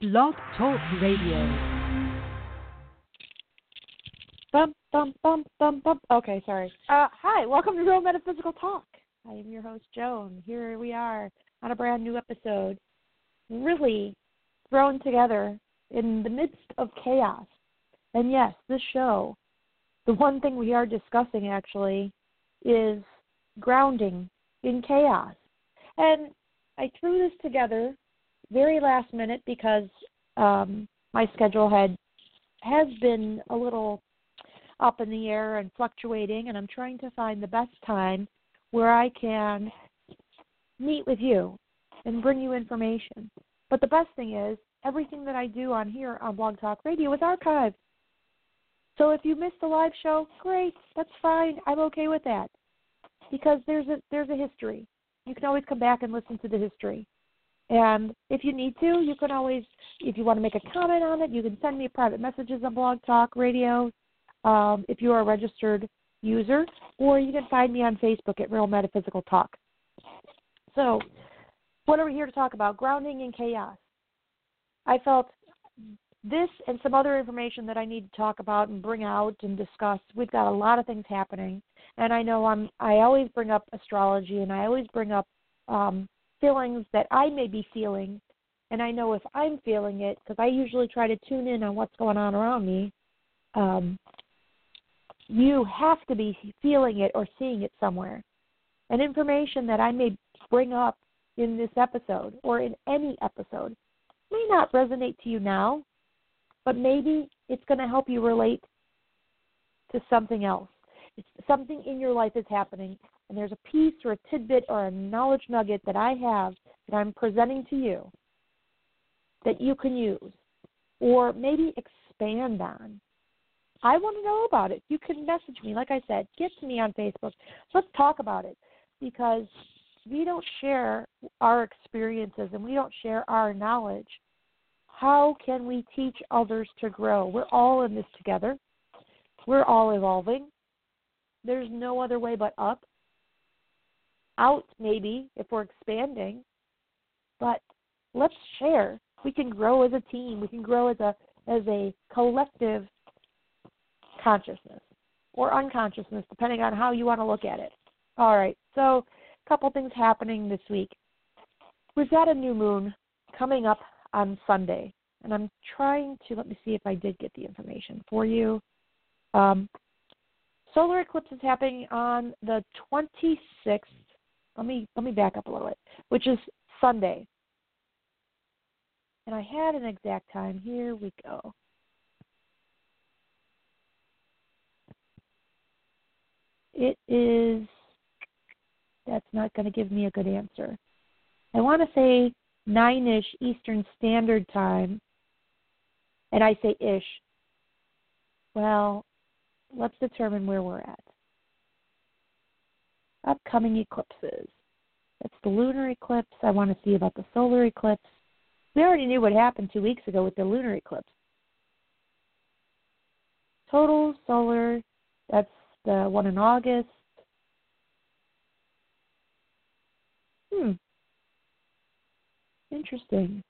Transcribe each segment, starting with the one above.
Blog Talk Radio. Bump, bump, bump, bump, bump. Okay, sorry. Uh, hi, welcome to Real Metaphysical Talk. I am your host, Joan. Here we are on a brand new episode, really thrown together in the midst of chaos. And yes, this show, the one thing we are discussing actually is grounding in chaos. And I threw this together very last minute because um, my schedule had has been a little up in the air and fluctuating, and I'm trying to find the best time where I can meet with you and bring you information. But the best thing is, everything that I do on here on Blog Talk Radio is archived. So if you missed the live show, great, that's fine. I'm okay with that because there's a there's a history. You can always come back and listen to the history. And if you need to, you can always, if you want to make a comment on it, you can send me private messages on Blog Talk Radio um, if you are a registered user, or you can find me on Facebook at Real Metaphysical Talk. So, what are we here to talk about? Grounding in chaos. I felt this and some other information that I need to talk about and bring out and discuss. We've got a lot of things happening, and I know I'm. I always bring up astrology, and I always bring up um, feelings that I may be feeling, and I know if I'm feeling it because I usually try to tune in on what's going on around me. Um, you have to be feeling it or seeing it somewhere. And information that I may bring up in this episode or in any episode may not resonate to you now, but maybe it's going to help you relate to something else. It's something in your life is happening, and there's a piece or a tidbit or a knowledge nugget that I have that I'm presenting to you that you can use or maybe expand on. I want to know about it. You can message me. Like I said, get to me on Facebook. Let's talk about it because we don't share our experiences and we don't share our knowledge. How can we teach others to grow? We're all in this together. We're all evolving. There's no other way but up out maybe if we're expanding, but let's share. We can grow as a team. We can grow as a as a collective consciousness or unconsciousness, depending on how you want to look at it. All right, so a couple things happening this week. We've got a new moon coming up on Sunday, and I'm trying to let me see if I did get the information for you. Um, solar eclipse is happening on the 26th let me let me back up a little bit, which is Sunday. And I had an exact time. Here we go. It is that's not going to give me a good answer. I want to say 9ish Eastern Standard Time. And I say ish. Well, let's determine where we're at upcoming eclipses. That's the lunar eclipse. I want to see about the solar eclipse. We already knew what happened two weeks ago with the lunar eclipse. Total solar, that's the one in August. Hmm. Interesting.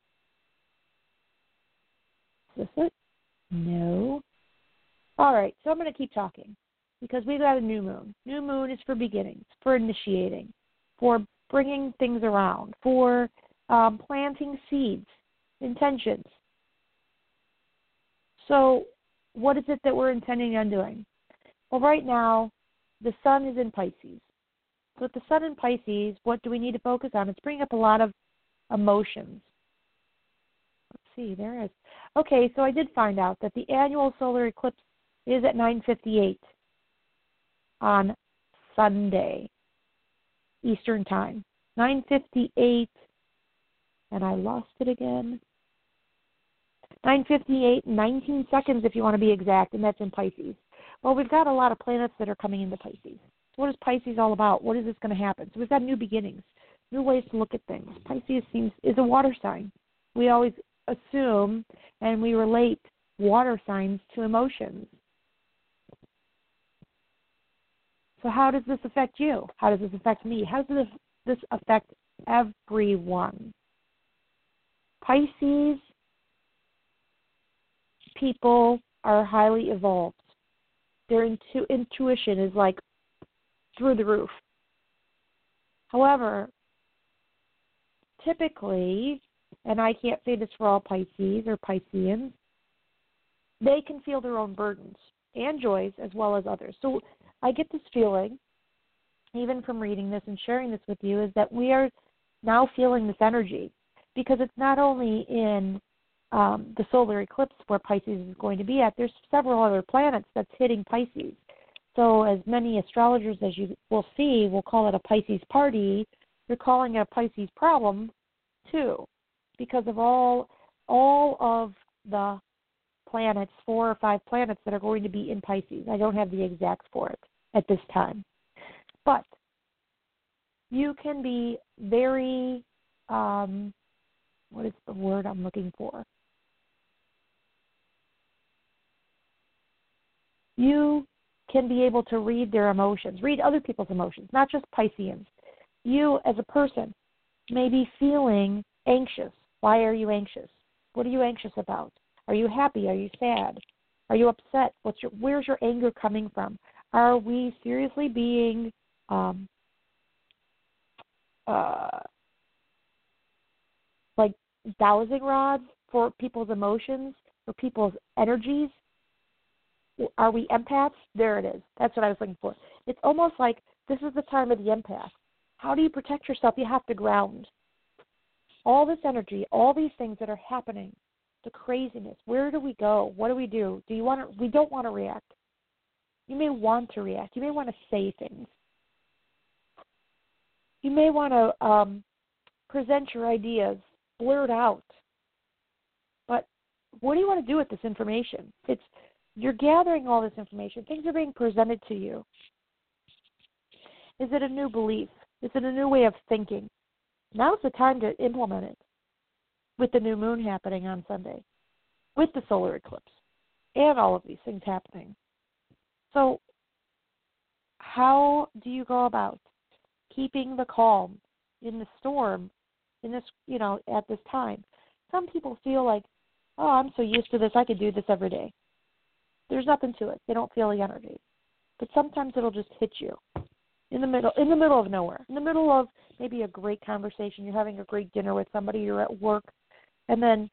Is this it? No. All right, so I'm going to keep talking because we've got a new moon. New moon is for beginnings, for initiating, for bringing things around, for um, planting seeds, intentions. So, what is it that we're intending on doing? Well, right now, the sun is in Pisces. So, with the sun in Pisces, what do we need to focus on? It's bringing up a lot of emotions. Let's see, there is. Okay, so I did find out that the annual solar eclipse is at 958 on Sunday, Eastern Time. 9:58 and I lost it again. 9:58 19 seconds if you want to be exact and that's in Pisces. Well, we've got a lot of planets that are coming into Pisces. What is Pisces all about? What is this going to happen? So we've got new beginnings, new ways to look at things. Pisces seems is a water sign. We always assume and we relate water signs to emotions. So how does this affect you? How does this affect me? How does this, affect everyone? Pisces people are highly evolved. Their intu- intuition is like through the roof. However, typically, and I can't say this for all Pisces or Pisceans, they can feel their own burdens and joys as well as others. So I get this feeling, even from reading this and sharing this with you, is that we are now feeling this energy because it's not only in um, the solar eclipse where Pisces is going to be at, there's several other planets that's hitting Pisces. So, as many astrologers as you will see will call it a Pisces party, they're calling it a Pisces problem too, because of all all of the planets, four or five planets that are going to be in Pisces. I don't have the exacts for it at this time, but you can be very um, what is the word I'm looking for? You can be able to read their emotions, read other people's emotions, not just Pisceans. You, as a person, may be feeling anxious. Why are you anxious? What are you anxious about? Are you happy? Are you sad? Are you upset? What's your where's your anger coming from? Are we seriously being um, uh, like dowsing rods for people's emotions, for people's energies? Are we empaths? There it is. That's what I was looking for. It's almost like this is the time of the empath. How do you protect yourself? You have to ground. All this energy, all these things that are happening, craziness. Where do we go? What do we do? Do you want to? We don't want to react. You may want to react. You may want to say things. You may want to um, present your ideas, blurt out. But what do you want to do with this information? It's you're gathering all this information. Things are being presented to you. Is it a new belief? Is it a new way of thinking? Now's the time to implement it with the new moon happening on Sunday, with the solar eclipse, and all of these things happening. So, how do you go about keeping the calm in the storm in this, you know, at this time? Some people feel like, oh, I'm so used to this, I could do this every day. There's nothing to it. They don't feel the energy. But sometimes it'll just hit you in the middle in the middle of nowhere. In the middle of maybe a great conversation, you're having a great dinner with somebody, you're at work, and then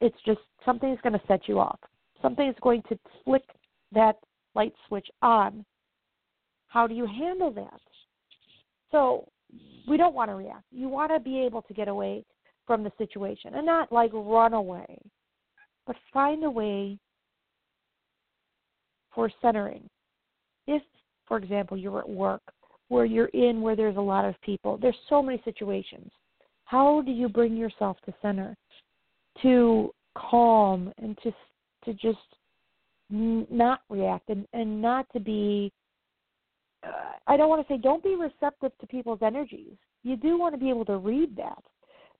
it's just something's going to set you off. Something's going to flick that light switch on. How do you handle that? So, we don't want to react. You want to be able to get away from the situation and not like run away, but find a way for centering. If, for example, you're at work where you're in where there's a lot of people, there's so many situations. How do you bring yourself to center, to calm, and to to just not react and and not to be uh, I don't want to say don't be receptive to people's energies. You do want to be able to read that,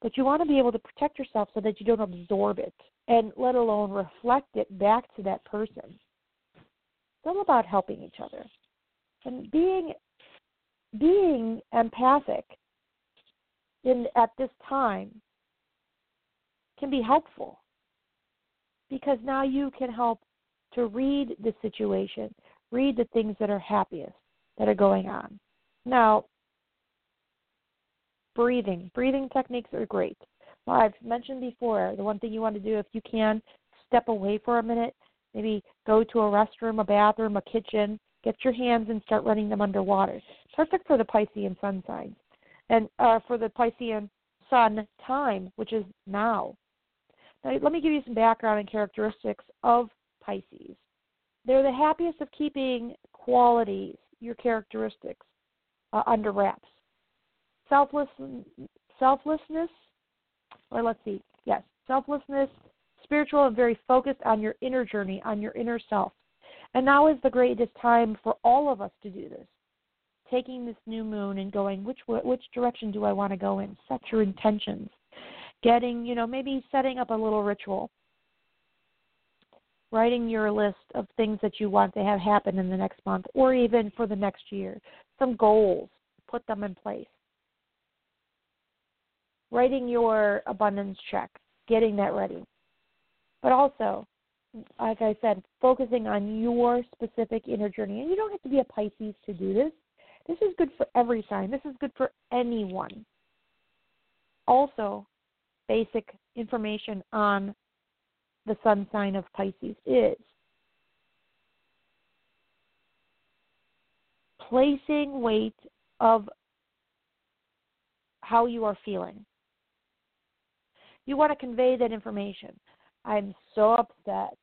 but you want to be able to protect yourself so that you don't absorb it and let alone reflect it back to that person It's all about helping each other and being being empathic in at this time can be helpful because now you can help to read the situation, read the things that are happiest that are going on. Now, breathing. Breathing techniques are great. Well, I've mentioned before, the one thing you want to do if you can, step away for a minute Maybe go to a restroom, a bathroom, a kitchen, get your hands and start running them underwater. Perfect for the Piscean sun signs. And uh, for the Piscean sun time, which is now. Now, let me give you some background and characteristics of Pisces. They're the happiest of keeping qualities, your characteristics, uh, under wraps. Selfless, selflessness, or let's see, yes, selflessness, spiritual and very focused on your inner journey, on your inner self. And now is the greatest time for all of us to do this. Taking this new moon and going, which which direction do I want to go in? Set your intentions. Getting, you know, maybe setting up a little ritual. Writing your list of things that you want to have happen in the next month or even for the next year. Some goals. Put them in place. Writing your abundance check. Getting that ready but also, like I said, focusing on your specific inner journey. And you don't have to be a Pisces to do this. This is good for every sign. This is good for anyone. Also, basic information on the sun sign of Pisces is placing weight of how you are feeling. You want to convey that information. I'm so upset.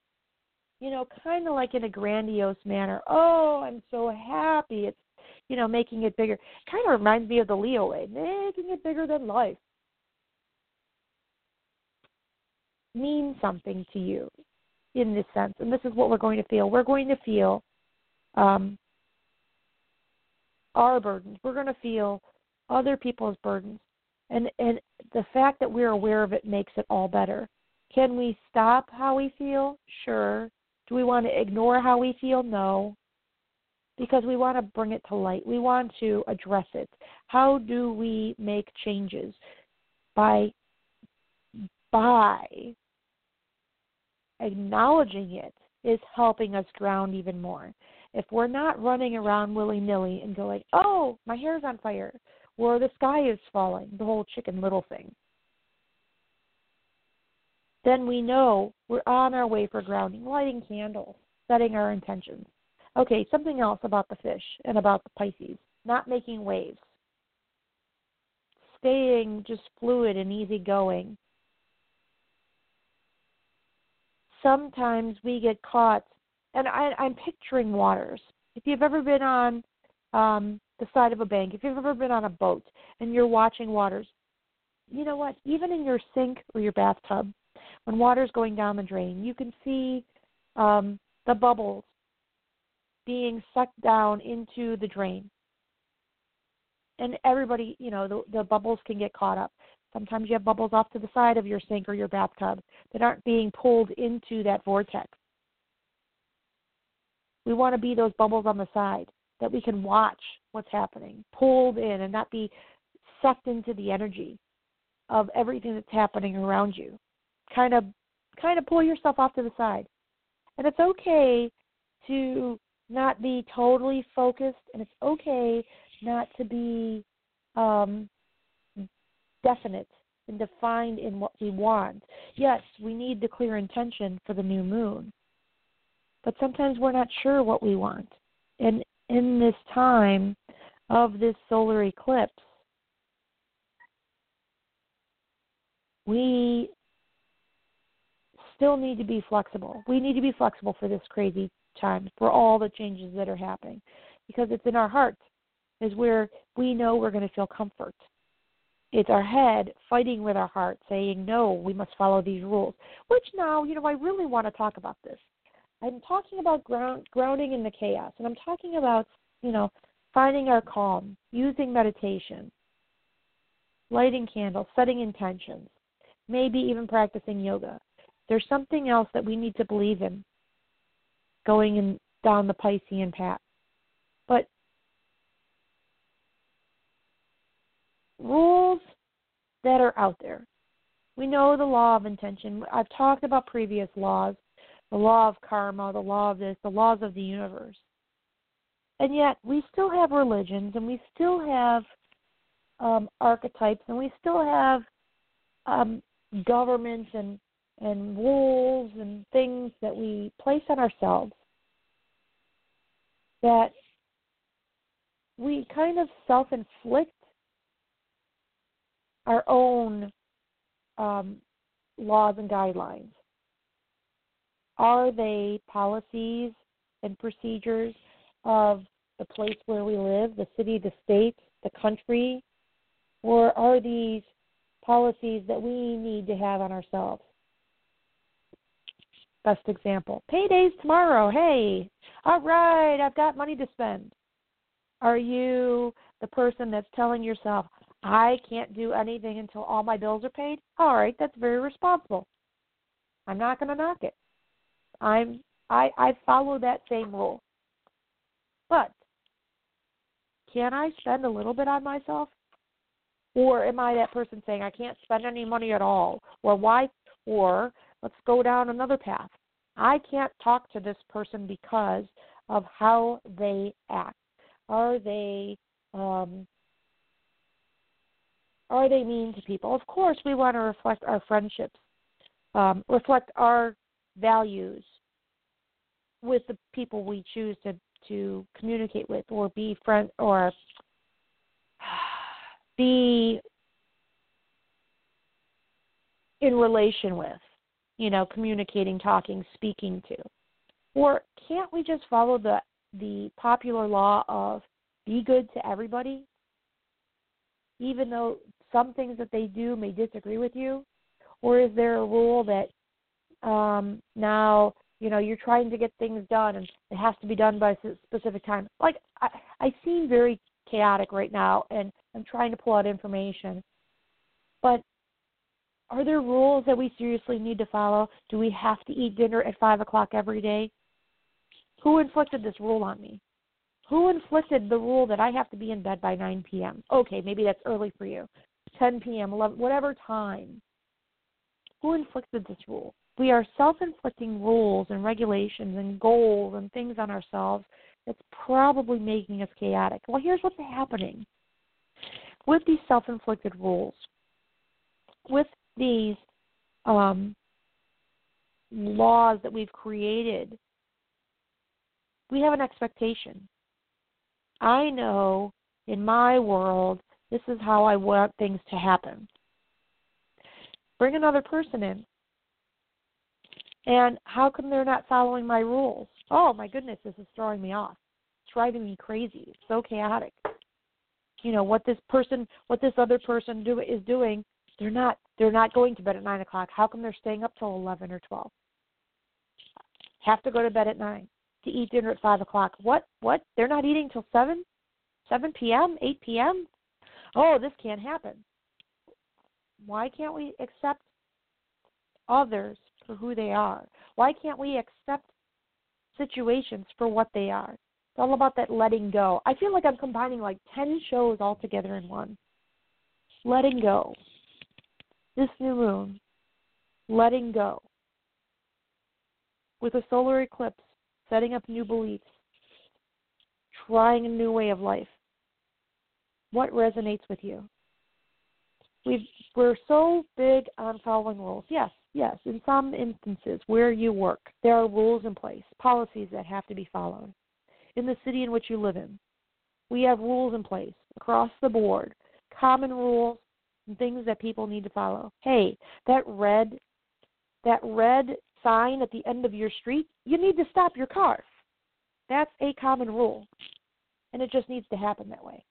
You know, kind of like in a grandiose manner. Oh, I'm so happy. It's, you know, making it bigger. Kind of reminds me of the Leo way, making it bigger than life. Means something to you in this sense. And this is what we're going to feel. We're going to feel um, our burdens. We're going to feel other people's burdens. And and the fact that we're aware of it makes it all better. Can we stop how we feel? Sure. Do we want to ignore how we feel? No. Because we want to bring it to light. We want to address it. How do we make changes? By by acknowledging it is helping us ground even more. If we're not running around willy nilly and going, oh, my hair's on fire, or the sky is falling, the whole chicken little thing, then we know we're on our way for grounding, lighting candles, setting our intentions. Okay, something else about the fish and about the Pisces not making waves, staying just fluid and easygoing. Sometimes we get caught, and I, I'm picturing waters. If you've ever been on um, the side of a bank, if you've ever been on a boat and you're watching waters, you know what? Even in your sink or your bathtub, when water's going down the drain, you can see um, the bubbles being sucked down into the drain. And everybody, you know, the, the bubbles can get caught up. Sometimes you have bubbles off to the side of your sink or your bathtub that aren't being pulled into that vortex. We want to be those bubbles on the side that we can watch what's happening, pulled in and not be sucked into the energy of everything that's happening around you. Kind of kind of pull yourself off to the side. And it's okay to not be totally focused and it's okay not to be um definite and defined in what we want. Yes, we need the clear intention for the new moon. But sometimes we're not sure what we want. And in this time of this solar eclipse, we still need to be flexible. We need to be flexible for this crazy time, for all the changes that are happening, because it's in our heart, is where we know we're going to feel comfort. It's our head fighting with our heart, saying, no, we must follow these rules. Which now, you know, I really want to talk about this. I'm talking about ground, grounding in the chaos, and I'm talking about, you know, finding our calm, using meditation, lighting candles, setting intentions, maybe even practicing yoga. There's something else that we need to believe in going in, down the Piscean path. But rules that are out there. We know the law of intention. I've talked about previous laws the law of karma, the law of this, the laws of the universe. And yet, we still have religions and we still have um, archetypes and we still have um, governments and, and rules and things that we place on ourselves that we kind of self inflict our own um, laws and guidelines. Are they policies and procedures of the place where we live, the city, the state, the country, or are these policies that we need to have on ourselves? Best example payday's tomorrow. Hey, all right, I've got money to spend. Are you the person that's telling yourself, I can't do anything until all my bills are paid? All right, that's very responsible. I'm not going to knock it. I'm I I follow that same rule. But can I spend a little bit on myself? Or am I that person saying I can't spend any money at all? Or why or let's go down another path. I can't talk to this person because of how they act. Are they um, are they mean to people? Of course, we want to reflect our friendships, um, reflect our values with the people we choose to to communicate with, or be friend, or be in relation with, you know, communicating, talking, speaking to. Or can't we just follow the the popular law of be good to everybody, even though some things that they do may disagree with you? Or is there a rule that um, now you know you're trying to get things done and it has to be done by a specific time? Like I, I seem very chaotic right now, and I'm trying to pull out information. But are there rules that we seriously need to follow? Do we have to eat dinner at five o'clock every day? Who inflicted this rule on me? Who inflicted the rule that I have to be in bed by 9 p.m.? Okay, maybe that's early for you. 10 p.m., 11, whatever time. Who inflicted this rule? We are self inflicting rules and regulations and goals and things on ourselves that's probably making us chaotic. Well, here's what's happening with these self inflicted rules, with these um, laws that we've created we have an expectation. I know in my world, this is how I want things to happen. Bring another person in. And how come they're not following my rules? Oh my goodness, this is throwing me off. It's driving me crazy. It's so chaotic. You know what this person, what this other person do is doing. They're not. They're not going to bed at nine o'clock. How come they're staying up till eleven or twelve? Have to go to bed at nine to eat dinner at five o'clock. What? What? They're not eating till seven, seven p.m., eight p.m. Oh, this can't happen. Why can't we accept others for who they are? Why can't we accept situations for what they are? It's all about that letting go. I feel like I'm combining like 10 shows all together in one. Letting go. This new moon, letting go. With a solar eclipse, setting up new beliefs, trying a new way of life. What resonates with you? we we're so big on following rules. Yes, yes, in some instances where you work, there are rules in place, policies that have to be followed. In the city in which you live in, we have rules in place across the board, common rules and things that people need to follow. Hey, that red that red sign at the end of your street, you need to stop your car. That's a common rule. And it just needs to happen that way.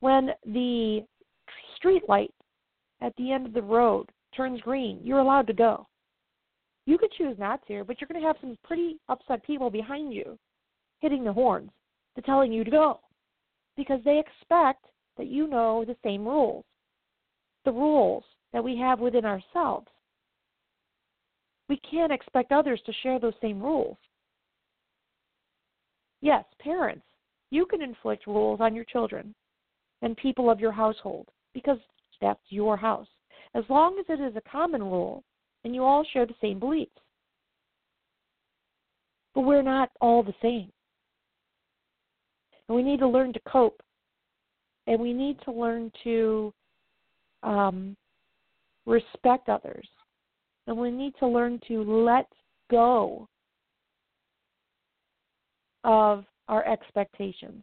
When the street light at the end of the road turns green, you're allowed to go. You could choose not to, but you're going to have some pretty upset people behind you hitting the horns to telling you to go because they expect that you know the same rules the rules that we have within ourselves. We can't expect others to share those same rules. Yes, parents, you can inflict rules on your children and people of your household because that's your house, as long as it is a common rule and you all share the same beliefs. But we're not all the same. And we need to learn to cope. And we need to learn to um, respect others. And we need to learn to let go of our expectations.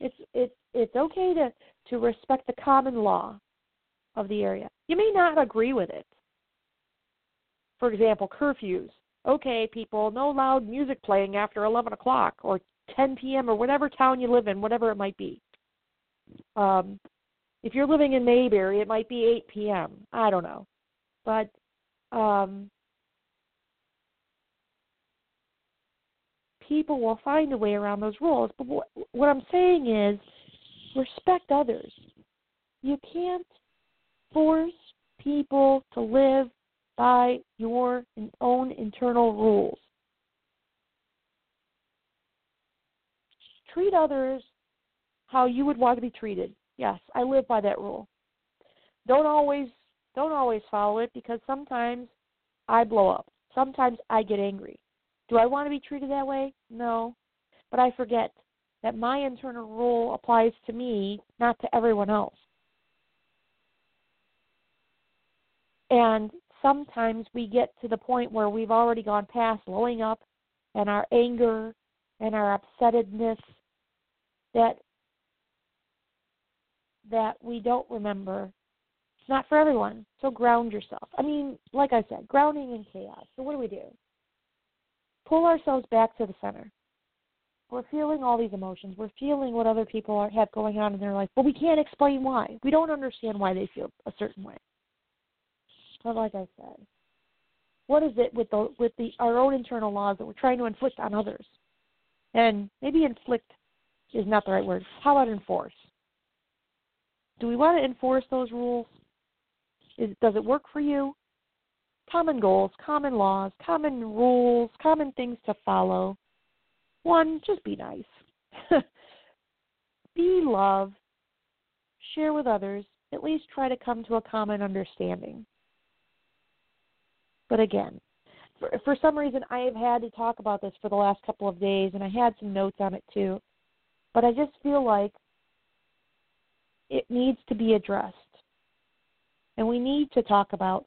It's it's it's okay to, to respect the common law of the area. You may not agree with it. For example, curfews. Okay, people, no loud music playing after 11 o'clock or 10 p.m. or whatever town you live in, whatever it might be. Um, if you're living in Mayberry, it might be 8 p.m. I don't know, but um, people will find a way around those rules. But what, what I'm saying is, respect others. You can't force people to live by your own internal rules. Treat others how you would want to be treated. Yes, I live by that rule. don't always don't always follow it because sometimes I blow up. Sometimes I get angry. Do I want to be treated that way? No. But I forget that my internal rule applies to me, not to everyone else. And sometimes we get to the point where we've already gone past blowing up and our anger and our upsettedness that that we don't remember. It's not for everyone. So ground yourself. I mean, like I said, grounding in chaos. So what do we do? Pull ourselves back to the center. We're feeling all these emotions. We're feeling what other people are, have going on in their life, but we can't explain why. We don't understand why they feel a certain way. But like I said, what is it with the with the our own internal laws that we're trying to inflict on others? And maybe inflict is not the right word. How about enforce? Do we want to enforce those rules? Is, does it work for you? Common goals, common laws, common rules, common things to follow. One, just be nice. be love. Share with others. At least try to come to a common understanding. But again, for, for some reason, I have had to talk about this for the last couple of days, and I had some notes on it too. But I just feel like it needs to be addressed. And we need to talk about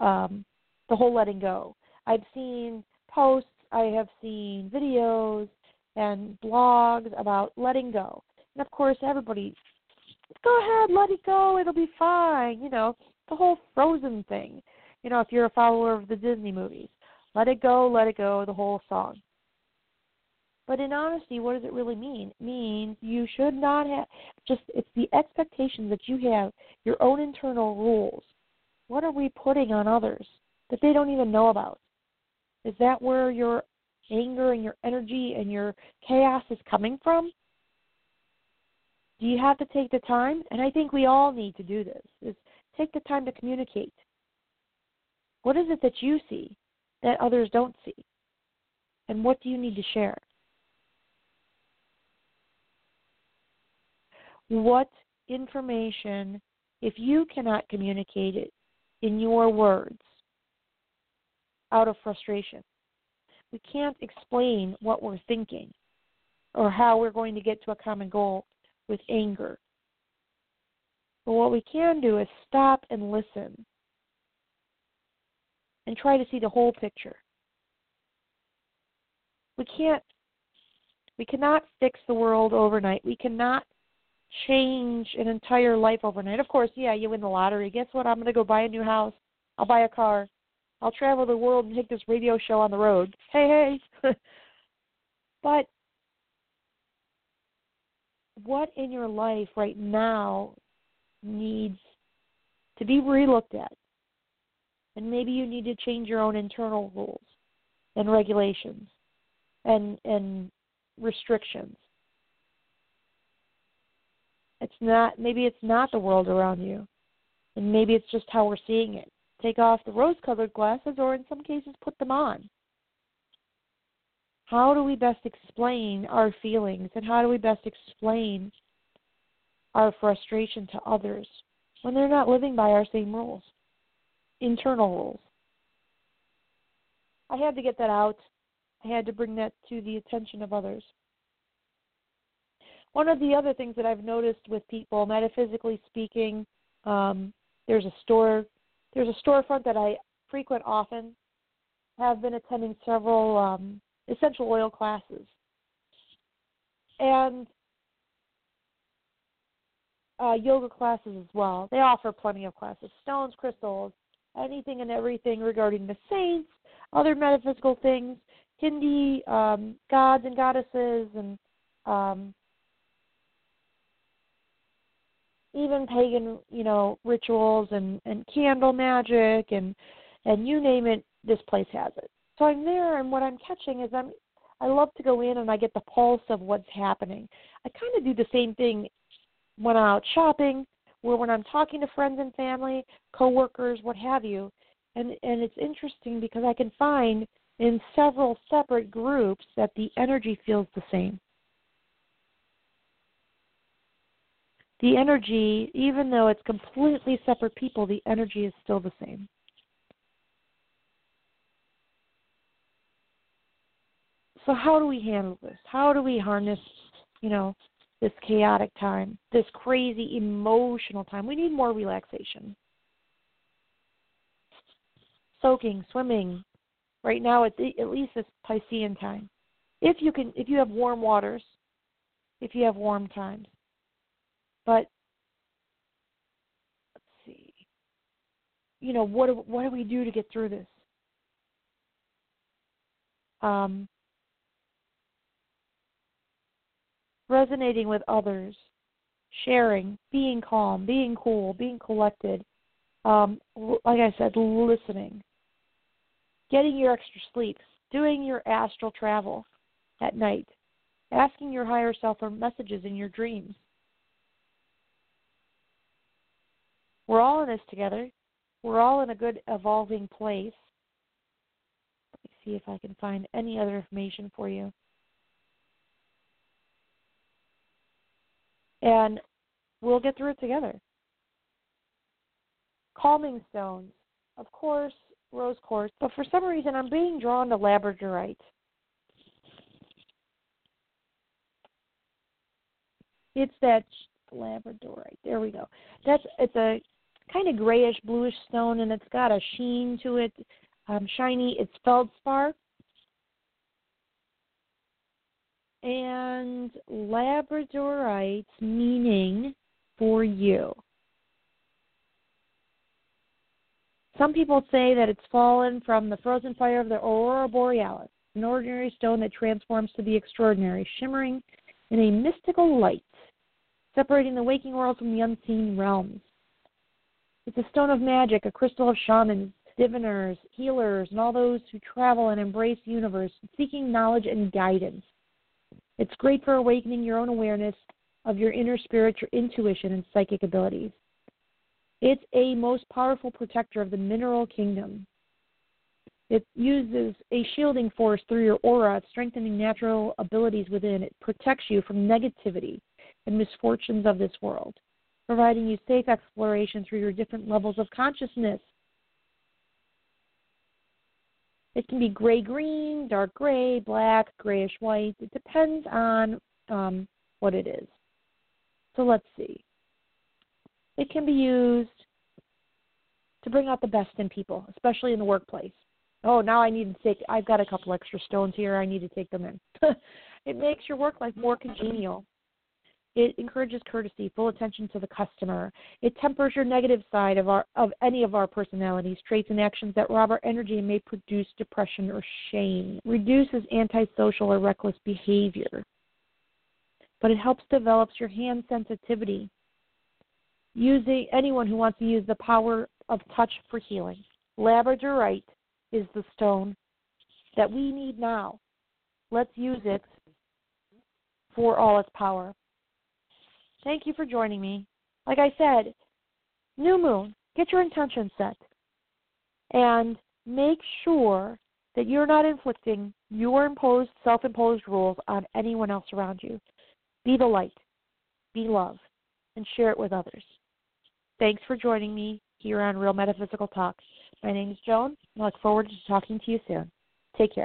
um, the whole letting go. I've seen posts, I have seen videos and blogs about letting go. And of course, everybody, go ahead, let it go, it'll be fine. You know, the whole frozen thing you know, if you're a follower of the Disney movies. Let it go, let it go, the whole song. But in honesty, what does it really mean? It means you should not have just it's the expectations that you have, your own internal rules. What are we putting on others that they don't even know about? Is that where your anger and your energy and your chaos is coming from? Do you have to take the time? And I think we all need to do this. Is take the time to communicate. What is it that you see that others don't see? And what do you need to share? What information, if you cannot communicate it in your words out of frustration, we can't explain what we're thinking or how we're going to get to a common goal with anger. But what we can do is stop and listen and try to see the whole picture. We can't we cannot fix the world overnight. We cannot change an entire life overnight. Of course, yeah, you win the lottery. Guess what? I'm going to go buy a new house. I'll buy a car. I'll travel the world and take this radio show on the road. Hey, hey. but what in your life right now needs to be relooked at? and maybe you need to change your own internal rules and regulations and and restrictions it's not maybe it's not the world around you and maybe it's just how we're seeing it take off the rose colored glasses or in some cases put them on how do we best explain our feelings and how do we best explain our frustration to others when they're not living by our same rules internal rules. I had to get that out. I had to bring that to the attention of others. One of the other things that I've noticed with people, metaphysically speaking, um, there's a store, there's a storefront that I frequent often. Have been attending several um, essential oil classes, and uh, yoga classes as well. They offer plenty of classes: stones, crystals, anything and everything regarding the saints, other metaphysical things, Hindi um, gods and goddesses, and um, even pagan, you know, rituals and and candle magic and and you name it, this place has it. So I'm there, and what I'm catching is I'm I love to go in and I get the pulse of what's happening. I kind of do the same thing when I'm out shopping where when I'm talking to friends and family, coworkers, what have you, and and it's interesting because I can find in several separate groups that the energy feels the same. The energy, even though it's completely separate people, the energy is still the same. So how do we handle this? How do we harness, you know, this chaotic time, this crazy emotional time? We need more relaxation. Soaking, swimming. Right now, at, the, at least it's Piscean time. If you can, if you have warm waters, if you have warm times. But let's see. You know, what do, what do we do to get through this? Um, resonating with others, sharing, being calm, being cool, being collected. Um, like I said, listening, getting your extra sleep, doing your astral travel at night, asking your higher self for messages in your dreams. We're all in this together. We're all in a good evolving place. Let me see if I can find any other information for you. and we'll get through it together. Calming stones, of course, rose quartz, but for some reason I'm being drawn to labradorite. It's that labradorite. There we go. That's it's a kind of grayish bluish stone, and it's got a sheen to it, um, shiny. It's feldspar, and labradorites meaning for you. Some people say that it's fallen from the frozen fire of the aurora borealis, an ordinary stone that transforms to the extraordinary, shimmering in a mystical light, separating the waking world from the unseen realms. It's a stone of magic, a crystal of shamans, diviners, healers, and all those who travel and embrace the universe, seeking knowledge and guidance. It's great for awakening your own awareness of your inner spirit, your intuition, and psychic abilities. It's a most powerful protector of the mineral kingdom. It uses a shielding force through your aura, strengthening natural abilities within. It protects you from negativity and misfortunes of this world, providing you safe exploration through your different levels of consciousness It can be gray green, dark gray, black, grayish white. It depends on um, what it is. So let's see. It can be used to bring out the best in people, especially in the workplace. Oh, now I need to take, I've got a couple extra stones here. I need to take them in. it makes your work life more congenial. It encourages courtesy, full attention to the customer. It tempers your negative side of our of any of our personalities, traits, and actions that rob our energy and may produce depression or shame. Reduces antisocial or reckless behavior. But it helps develops your hand sensitivity. Using anyone who wants to use the power of touch for healing. Labradorite is the stone that we need now. Let's use it for all its power. Thank you for joining me. Like I said, new moon, get your intention set. And make sure that you're not inflicting your imposed, self imposed rules on anyone else around you. Be the light, be love, and share it with others. Thanks for joining me here on Real Metaphysical Talk. My name is Joan, and I look forward to talking to you soon. Take care.